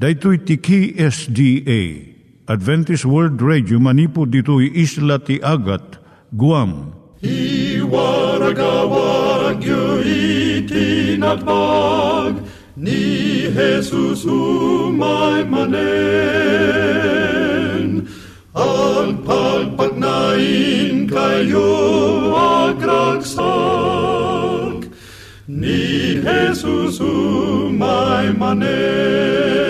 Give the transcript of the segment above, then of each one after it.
Daitui tiki SDA Adventist World Radio manipud ditui isla ti Agat Guam. I waragawag yu itinatpag ni Jesus umay manen. Ang pagpagnain kayo agkansak ni Jesus umay manen.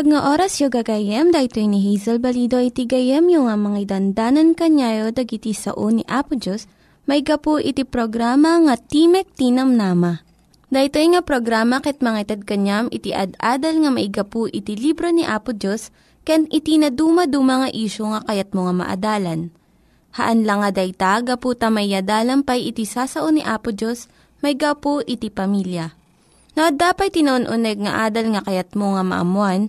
Naimbag nga oras yung gagayem, dahil ni Hazel Balido iti gayem yung nga mga dandanan kanyayo dagiti sao ni Apo Diyos, may gapu iti programa nga Timek Tinam Nama. Dahito nga programa ket mga kanyam iti ad-adal nga maigapu iti libro ni Apo Diyos, ken iti na dumaduma nga isyo nga kayat mo nga maadalan. Haan lang nga dayta, gapu tamayadalam pay iti sasao ni Apo Diyos, may gapu iti pamilya. No, dapat tinon-uneg nga adal nga kayat mo nga maamuan,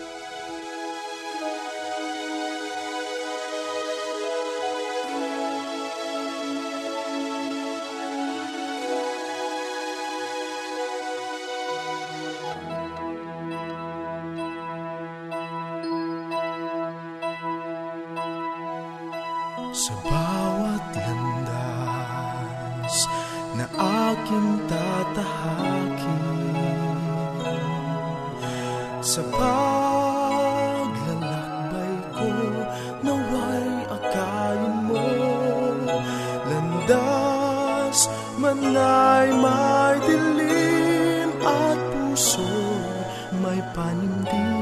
Landas man ay may dilim at puso may panindim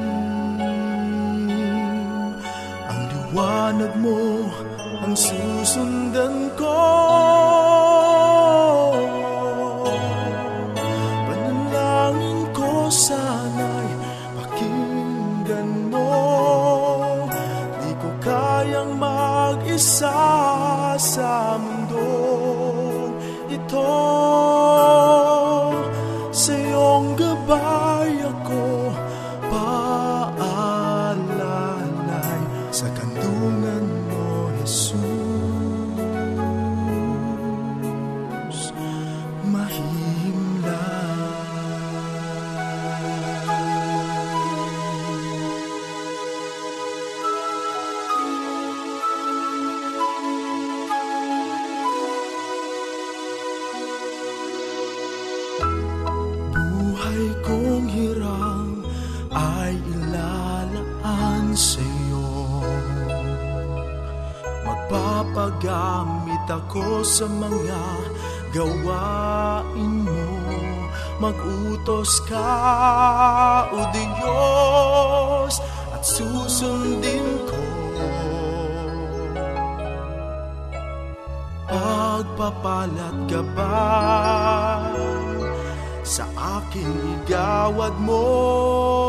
Ang liwanag mo ang susundan ko ako sa mga gawain mo Magutos ka, O Diyos, at susundin ko Pagpapalat gabay sa aking igawad mo.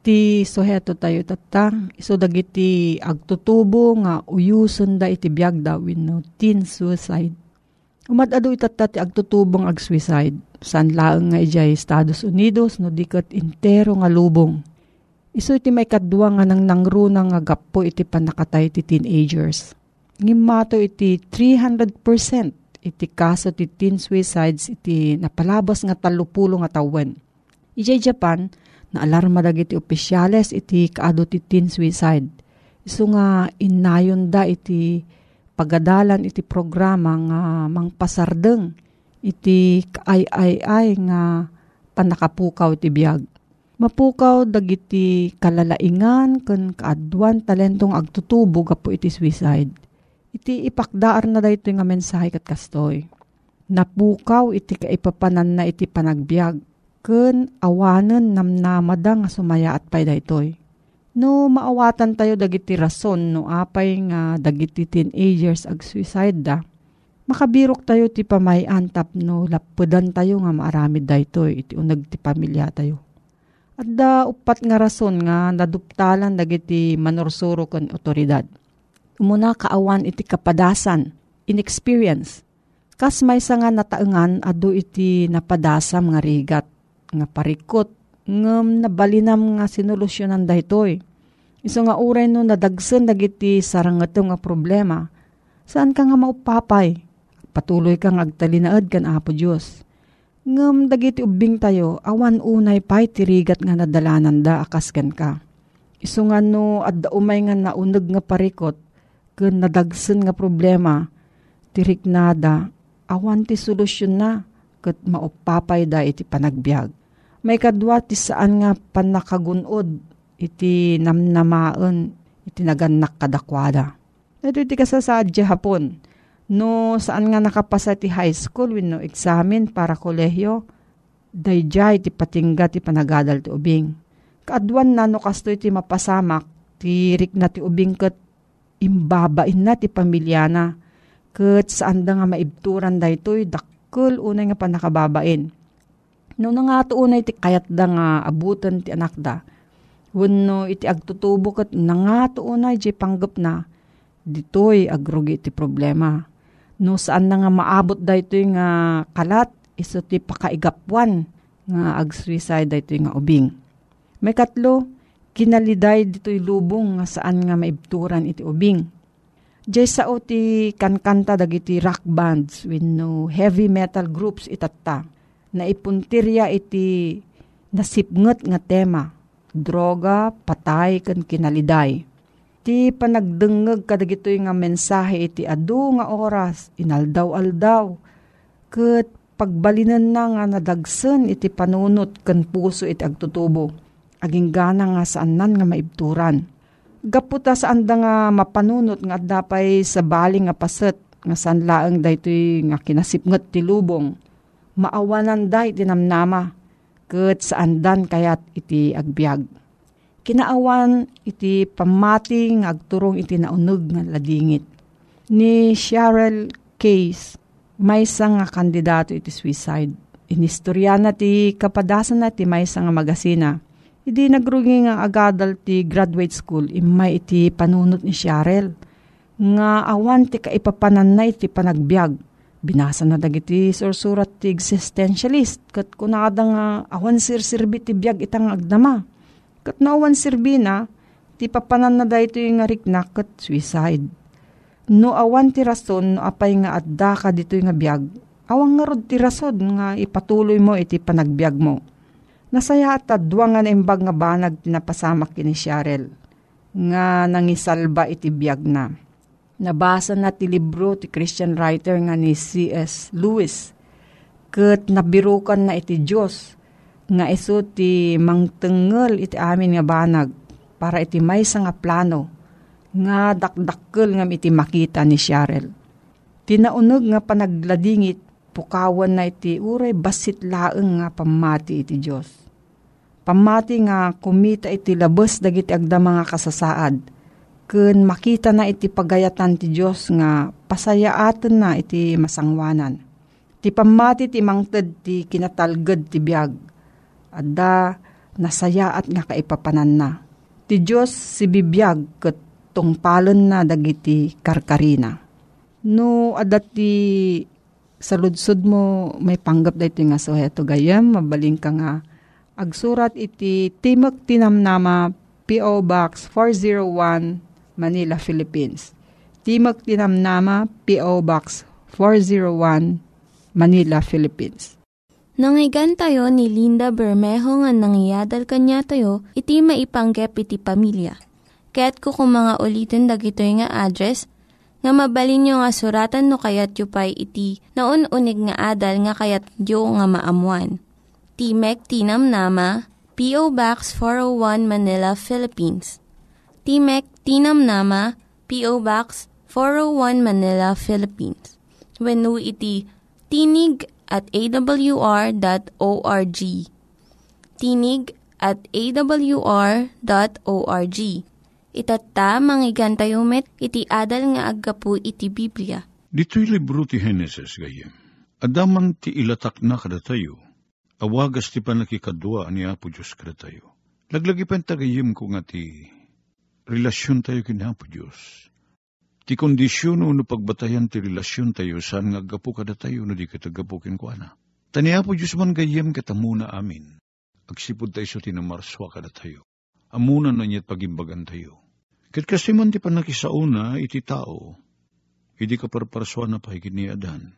Ti suheto tayo tata, iso dagiti agtutubo nga uyuson da iti biyag da no teen suicide. Umadado itata ti agtutubong ag-suicide. San laeng nga ijay Estados Unidos no dikat intero nga lubong. Iso iti may kadwa nga nang nangruna nga gapo iti panakatay ti teenagers. Ngimato iti 300% iti kaso ti teen suicides iti napalabas nga talupulo nga tawen. Ijay Japan, na alarma dagiti opisyales iti kaado ti teen suicide. Isu nga inayon da iti pagadalan iti programa nga mangpasardeng iti kaay-ay-ay nga panakapukaw iti biyag. Mapukaw dagiti kalalaingan ken kaadwan talentong agtutubo gapo iti suicide. Iti ipakdaar na dayto nga mensahe kat kastoy. Napukaw iti kaipapanan na iti panagbiag ken awanen namnamada nga sumaya at pay daytoy. No maawatan tayo dagiti rason no apay nga dagiti teenagers ag suicide da. Makabirok tayo ti pamayantap no lapudan tayo nga maaramid daytoy iti unag ti pamilya tayo. At da upat nga rason nga naduptalan dagiti manorsuro ken otoridad. Umuna kaawan iti kapadasan, inexperience. Kas may nga nataengan adu iti napadasam nga rigat nga parikot ngem nabalinam nga sinolusyonan daytoy. Iso nga uray no nadagsen dagiti sarangeto nga problema. Saan ka nga maupapay? Patuloy kang agtalinaed kan Apo Dios. Ngem dagiti ubing tayo awan unay pay tirigat nga nadalanan da akas ken ka. Iso nga no adda umay nga nauneg nga parikot ken nadagsen nga problema tirik nada awan ti solusyon na ket maupapay da iti panagbiag. May kadwa ti saan nga panakagunod iti namnamaen iti naganak kadakwada. Ito iti kasasadya hapon. No saan nga nakapasa ti high school when no examen para kolehyo, dayjay ti patingga ti panagadal ti ubing. Kaadwan na no kasto iti mapasamak, ti rik na ti ubing ket imbabain na ti pamilyana. Ket saan da nga maibturan daytoy dakkel unay nga panakababain. No nga to unay ti kayat da nga abutan ti anak da. Wenno iti agtutubo ket nga to unay di panggep na. Ditoy agrugi ti problema. No saan na nga maabot daytoy nga kalat iso ti pakaigapuan nga ag-suicide daytoy nga ubing. May katlo, kinaliday dito'y lubong nga saan nga maibturan iti ubing. Diyay sao ti kankanta dagiti rock bands with no heavy metal groups itatta. Na ipuntirya iti nasipnget nga tema, droga, patay, kan kinaliday. Ti panagdengeg kadagitoy nga mensahe iti adu nga oras, inaldaw-aldaw, ket pagbalinan na nga nadagsen iti panunot kan puso iti agtutubo. Aging gana nga saan nan nga maibturan. Gaputa saan da nga mapanunot nga dapay sa baling nga paset nga saan laeng daytoy nga kinasipnget ti lubong. Maawanan day tinamnama ket saan dan kayat iti agbyag. Kinaawan iti pamati nga agturong iti naunog nga ladingit. Ni Cheryl Case, may nga kandidato iti suicide. Inistorya ti kapadasan na ti may nga magasina. Idi nagrugi nga agadal ti graduate school, imay iti panunot ni Cheryl. Nga awan ti kaipapanan na iti panagbiag. Binasa na dagiti sursurat ti existentialist. Kat kunada nga awan sir-sirbi ti biag itang agdama Kat nawan sirbina, ti papanan na dahito yung nga riknak kat suicide. No awan ti rason, no apay nga adda ka dito yung nga biyag, awang nga rod ti rason nga ipatuloy mo iti panagbiag mo. Nasaya at adwa nga naimbag nga banag tinapasamak kini Cheryl, nga nangisalba iti biyag na. Nabasa na ti libro ti Christian writer nga ni C.S. Lewis, kat nabirukan na iti Diyos, nga iso ti mangtengel iti amin nga banag para iti may nga plano nga dakdakkel nga iti makita ni Cheryl. Tinaunog nga panagladingit pukawan na iti uray basit laeng nga pamati iti Diyos. Pamati nga kumita iti labas dagiti agda mga kasasaad ken makita na iti pagayatan ti Diyos nga pasayaatan na iti masangwanan. Ti pamati ti mangted ti kinatalged ti biag Adda nasaya at nga kaipapanan na. Ti Diyos si bibiyag kat tungpalon na dagiti karkarina. No adat ti sa ludsod mo may panggap da ito nga so heto gayam, mabaling ka nga agsurat iti Timok Tinamnama P.O. Box 401 Manila, Philippines. Timok Tinamnama P.O. Box 401 Manila, Philippines. Nangyigan tayo ni Linda Bermejo nga nangyadal kanya tayo, iti maipanggep iti pamilya. Kaya't kukumanga ulitin dagito nga address, nga mabalin nyo nga suratan no kayat yu pa'y iti na unig nga adal nga kayat yu nga maamuan. Timek Tinam Nama, P.O. Box 401 Manila, Philippines. Timek Tinam Nama, P.O. Box 401 Manila, Philippines. When iti tinig at awr.org. Tinig at awr.org. Itatta, manggigan tayo met, iti adal nga aggapu iti Biblia. Dito'y libro ti Genesis gayem. Adaman ti ilatak na kada tayo, awagas ti panakikadwa ni Apo Diyos kada tayo. Laglagi pa tagayim ko nga ti relasyon tayo kina Apo Diyos Ti kondisyon no pagbatayan ti relasyon tayo saan nga gapo kada tayo no di katagapukin ko ana. Taniya po Diyos man gayem katamuna amin. Agsipod tayo sa tinamarswa kada tayo. Amunan na niya't pagimbagan tayo. Kat kasi man ti panakisauna iti tao, hindi ka parparswa na pahigit ni Adan.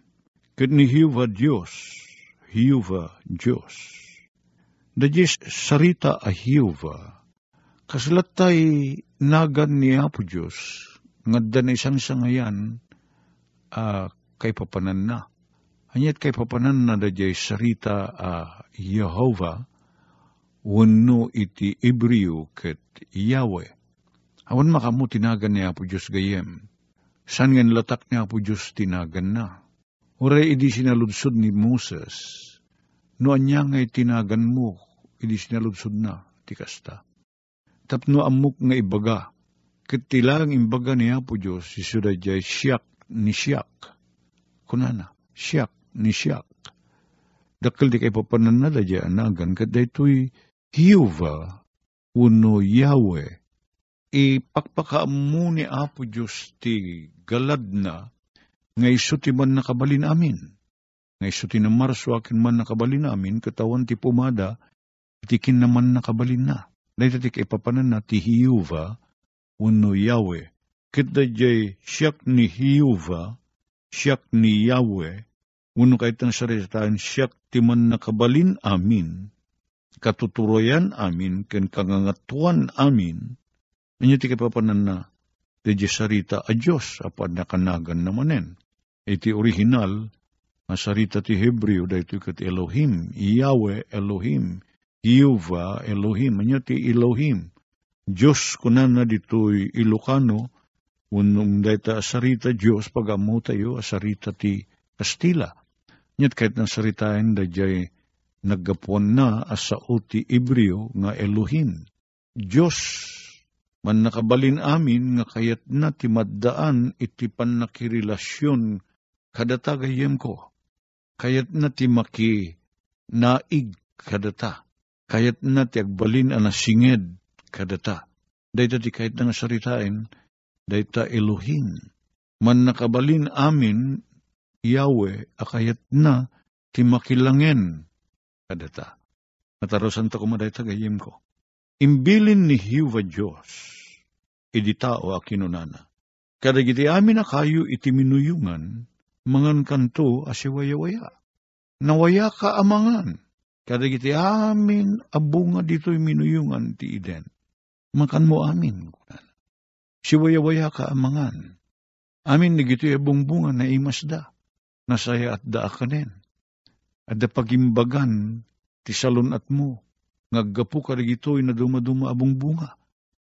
Kat ni Hiuva Diyos, Hiuva Diyos. Da Diyos sarita a Hiuva, kasalat tay nagan ni Apo Diyos, Ngadda na isang sangayan, uh, kay papanan na. Hanyat kay papanan na da jay sarita uh, Yehovah, wano iti Ibriyo ket Yahweh. Awan makamu tinagan niya po Diyos gayem. San nga latak niya po Diyos tinagan na. Uray idi sinaludsod ni Moses. No anya nga tinagan mo, idi sinaludsod na, tikasta. Tapno amok nga ibaga, Katilang imbaga niya po Diyos, si Sudajay siyak ni siyak. Kunana, siyak ni siyak. Dakal di kay papanan na dadya anagan, kada ito'y Hiyuva, uno Yahweh. Ipakpakaamu ni Apo Diyos ti galad na, nga iso man nakabalin amin. Nga iso ti namarswakin man nakabalin amin, katawan ti pumada, itikin naman nakabalin na. Dahil ti kay papanan na ti Hiyuva, uno Yahweh. Kita jay siyak ni Hiyuva, siyak ni Yahweh, Uno kahit ng saritaan, siyak timan nakabalin amin, katuturoyan amin, ken kangangatuan amin, anyo ti kapapanan na, di sarita a Diyos, apan nakanagan namanen. Iti original, masarita ti Hebreo, dahito kat Elohim, Yahweh Elohim, Yuva Elohim, anyo ti Elohim. Diyos kunan na dito'y Ilocano, unong dayta sarita Diyos, pagamo tayo, asarita ti Kastila. Nyat kahit ng saritain da jay naggapuan na asa uti Ibreo nga Elohim. Diyos man nakabalin amin nga kayat na timaddaan iti panakirilasyon kadata gayem ko. Kayat na ti maki naig kadata. Kayat na ti agbalin anasinged kadata. Dayta ti kahit na saritain, dayta Elohim. Man nakabalin amin Yahweh akayat na ti makilangen kadata. Matarosan ta kumaday tagayim ko. Imbilin ni Hiwa Diyos, idi tao akinunana. Kadagiti amin na kayo iti minuyungan, mangan kanto asiwaya-waya. Nawaya ka amangan. Kadagiti amin abunga dito'y minuyungan ti iden. Makan mo amin. Siwaya-waya ka amangan. Amin ni gito'y abungbunga na imasda nasaya at daa kanen. Ada pagimbagan, ti salon at mo, ngaggapu ka rigitoy na dumaduma abong bunga.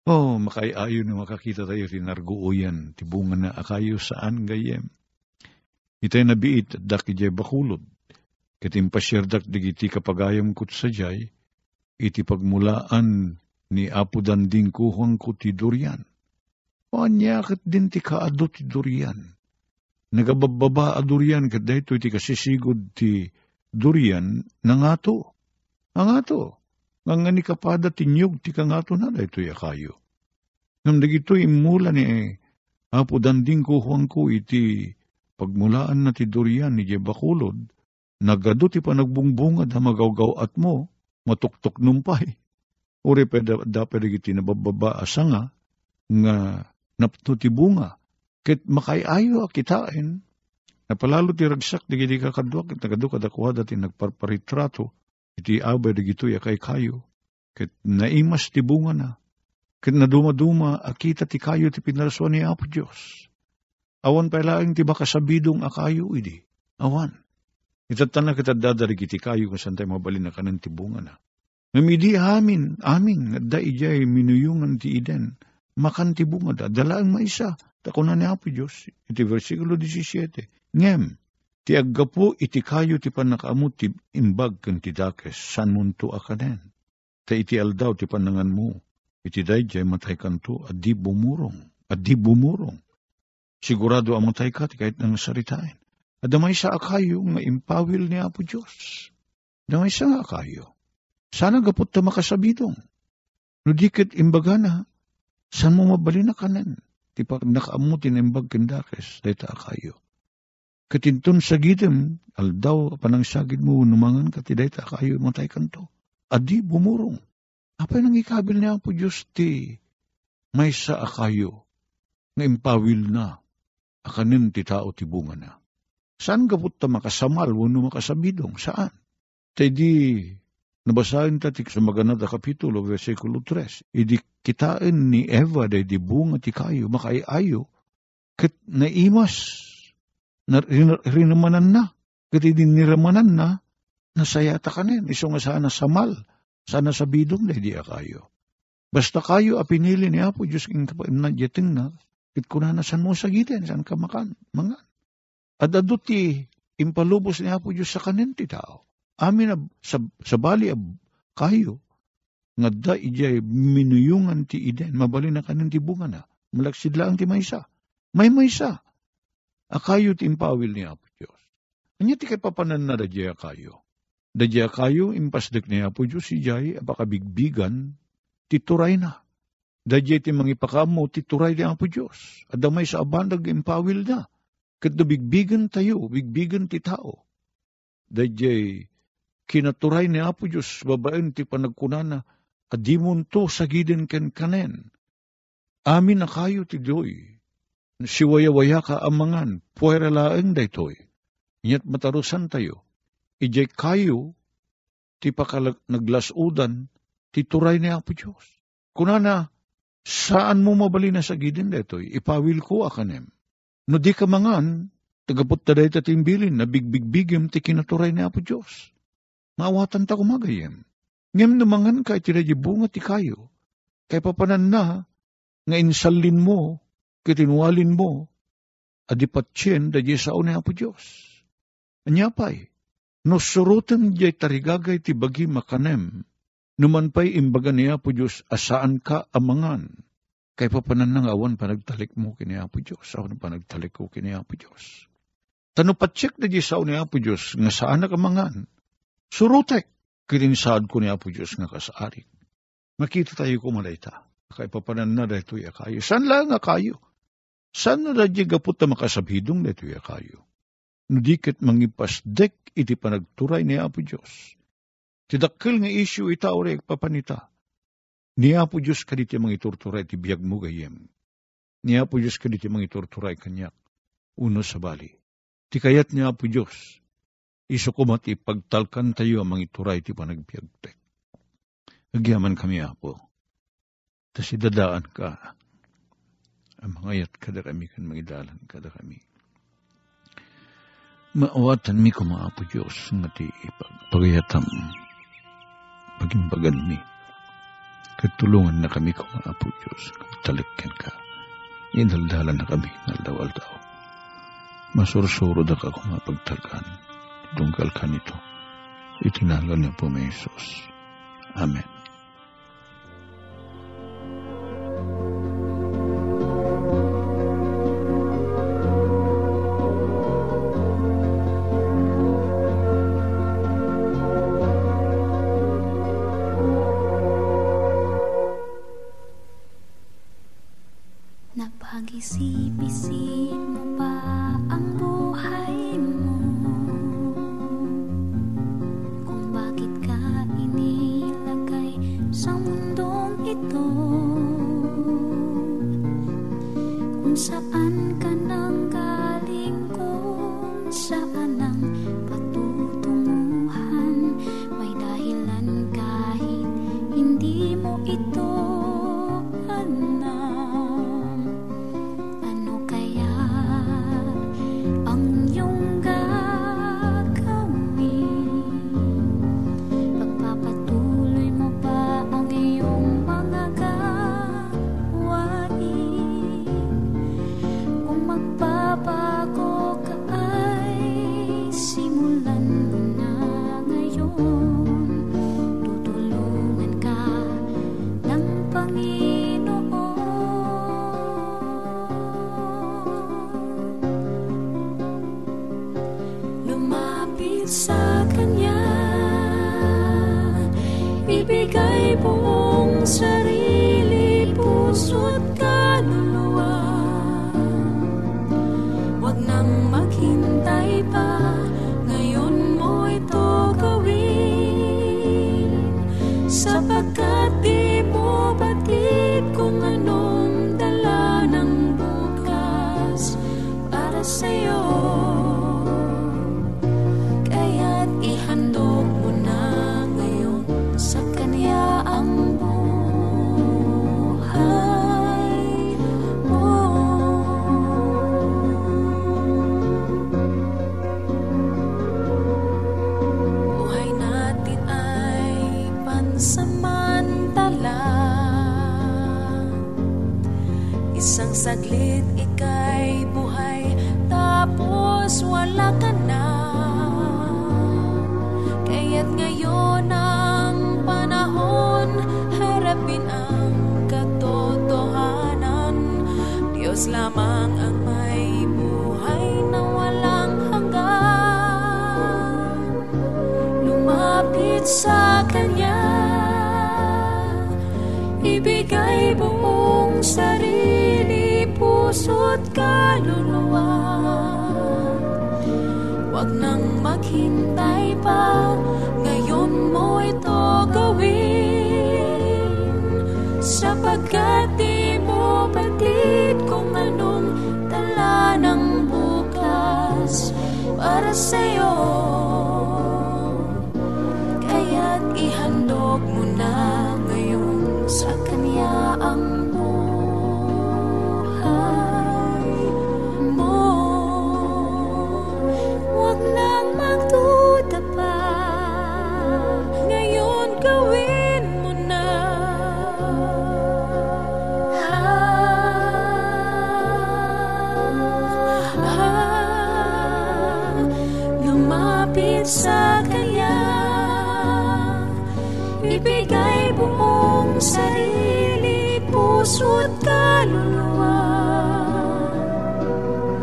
Oh, makaiayo na makakita tayo ti narguuyan, ti bunga na akayo saan gayem. Itay nabiit at daki jay bakulod, katim pasyerdak digiti kapagayam kut sa jay, iti pagmulaan ni Apo Danding kuhang ko ti durian. O anyakit din ti kaado ti durian nagabababa a durian kat dayto iti kasisigod ti durian nangato. Nangato. Nga ni kapada tinyog ti kangato na dayto kayo. Ngam dagito imula ni apo danding huwang ko iti pagmulaan na ti durian ni Jebakulod, nagado ti panagbungbungad ha magawgaw at mo, matuktok numpay. Uri pa dapat iti nabababa asanga nga napto ti bunga Ket makayayo kitain, napalalo ti ragsak di gidi kakadwa, ket nagado kadakuha dati nagparparitrato, iti abay di gito kay kayo, ket naimas ti bunga na, ket naduma-duma akita ti kayo ti pinaraswan ni Apo Diyos. Awan pa ilaing ti makasabidong akayo idi, awan. Itatana kita dadari kiti kayo kung saan tayo mabalin na kanan ti bunga na. Mamidi amin, amin, da ijay minuyungan ti iden, makan ti bunga da, dalaan maisa, Takuna ni Apo Diyos, iti versikulo 17. Ngem, ti aggapo iti kayo ti panakaamot ti imbag kan ti dakes, san munto akanen. Ta iti aldaw ti panangan mo, iti dayjay matay kanto, at di bumurong, at di bumurong. Sigurado amatay ka, ti kahit nang saritain. At damay sa akayo nga impawil ni Apo Diyos. Damay sa akayo. Sana gapot ta makasabidong. No dikit imbaga na, san mo mabali na kanan? ti pag nakaamutin imbag kendakes, dayta akayo. Katintun sa gitem, aldaw panang sagid mo, numangan ka ti dayta akayo, matay kanto. Adi bumurong. Apay nang ikabil niya po Diyos ti may sa akayo, nga impawil na, akanin ti tao ti bunga na. Saan gabot ta makasamal, wano makasabidong? Saan? Tay di Nabasahin tatik sa maganada kapitulo, versikulo 3. Idi kitain ni Eva di bunga ti kayo, makaiayo, kat naimas, na, rinamanan na, kat idi niramanan na, nasayata kanin, iso nga sana samal, sana sa bidong day di kayo. Basta kayo a pinili ni Apo Diyos king nadyating na, kit na san mo sagitin, san ka makan, mangan. At aduti, impalubos ni Apo Diyos sa kanin ti tao amin ab, sa, sa bali ab kayo, nga da ijay minuyungan ti iden, mabali na kanin ti bunga na, malaksid lang ti maysa. May maysa. Akayo ti impawil ni Apo Diyos. Anya ti kay na dadya kayo. Dadya kayo, impasdek ni Apo Diyos, si Jay, apakabigbigan, tituray na. Dadya ti mangipakamo, tituray ni Apo Diyos. Adamay sa abandag impawil na. Kat bigbigan tayo, bigbigan ti tao. Dadya kinaturay ni Apo Diyos, babaen ti panagkunana, adimon to sagiden ken kanen. Amin na kayo ti doy, siwaya-waya ka amangan, puwera laeng daytoy. Inyat matarusan tayo, ijay kayo, ti pakalag naglasudan, ti turay ni Apo Diyos. Kunana, saan mo mabali na sa gidin detoy, ipawil ko akanem. No di ka mangan, tagapot ta dahi tatimbilin, na bigbigbigim ti kinaturay ni Apo Diyos. Maawatan ta kumagayem. Ngem namangan ka iti bunga ti kayo, kay papanan na, nga insalin mo, kitinwalin mo, adipatsyen da di sao ni Apo Diyos. Anyapay, no surutan jay tarigagay ti bagi makanem, numan pa'y imbaga niya po Diyos, asaan ka amangan, kay papanan nang awan panagtalik mo kini Apo Diyos, awan panagtalik ko kini Apo Diyos. Tano patsik na di sao ni Apo Diyos, nga saan nakamangan, surutek, kininsad ko ni Apo Diyos nga kasaarik. Makita tayo kumalayta, kay papanan na dahito ya kayo. San lang nga kayo? San na radya gapot na makasabhidong dahito ya kayo? Nudikit mangipasdek iti panagturay ni Apo Diyos. Tidakkel nga isyu ita ore papanita. Ni Apo Diyos kaditi mangiturturay ti biyag mo gayem. Ni Apo Diyos kaditi mangiturturay kanyak. Uno sa bali. Ti kayat ni Apo Diyos. Iso ko mati pagtalkan tayo ang mangituray ti panagbiagtek. Agyaman kami Apo. Tas idadaan ka. Ang mga yat kada kami kan magidalan kada kami Maawatan mi ko mga apo Diyos nga ti pagayatam pagimbagan mi. Katulungan na kami ko mga apo Diyos. Talikyan ka. Inaldalan na kami naldawal daw. Masursuro da ka kung mapagtalkan. Dunggal ka nito. Itinagal niya po may Jesus. Amen. hatimu bagi Ngunit sa Kanya. Ibigay buong sarili, puso't kaluluwa. Huwag nang maghintay pa, ngayon mo ito gawin. Sapagkat di mo batid kung anong tala ng bukas para sa'yo. Lumapit sa Kanya Ibigay buong sarili, puso't kaluluwa.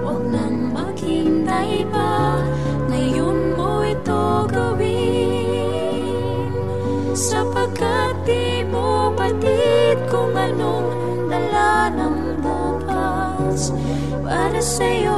Huwag nang maghintay pa, ngayon mo ito gawin Sapagkat di mo patid kung anong dala ng bukas. Para sa'yo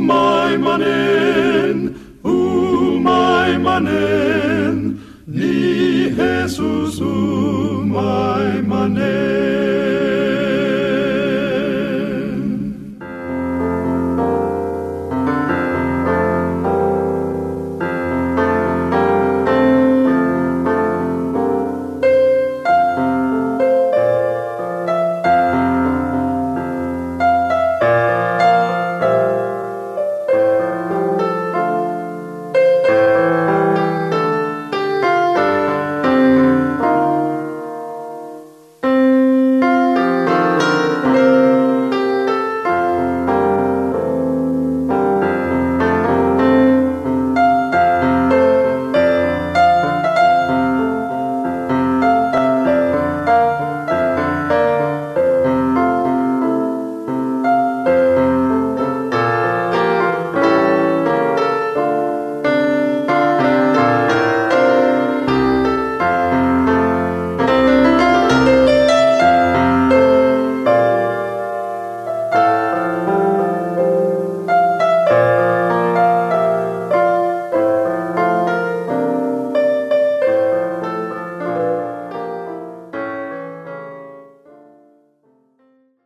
manen, umay manen, ni Jesus umay manen.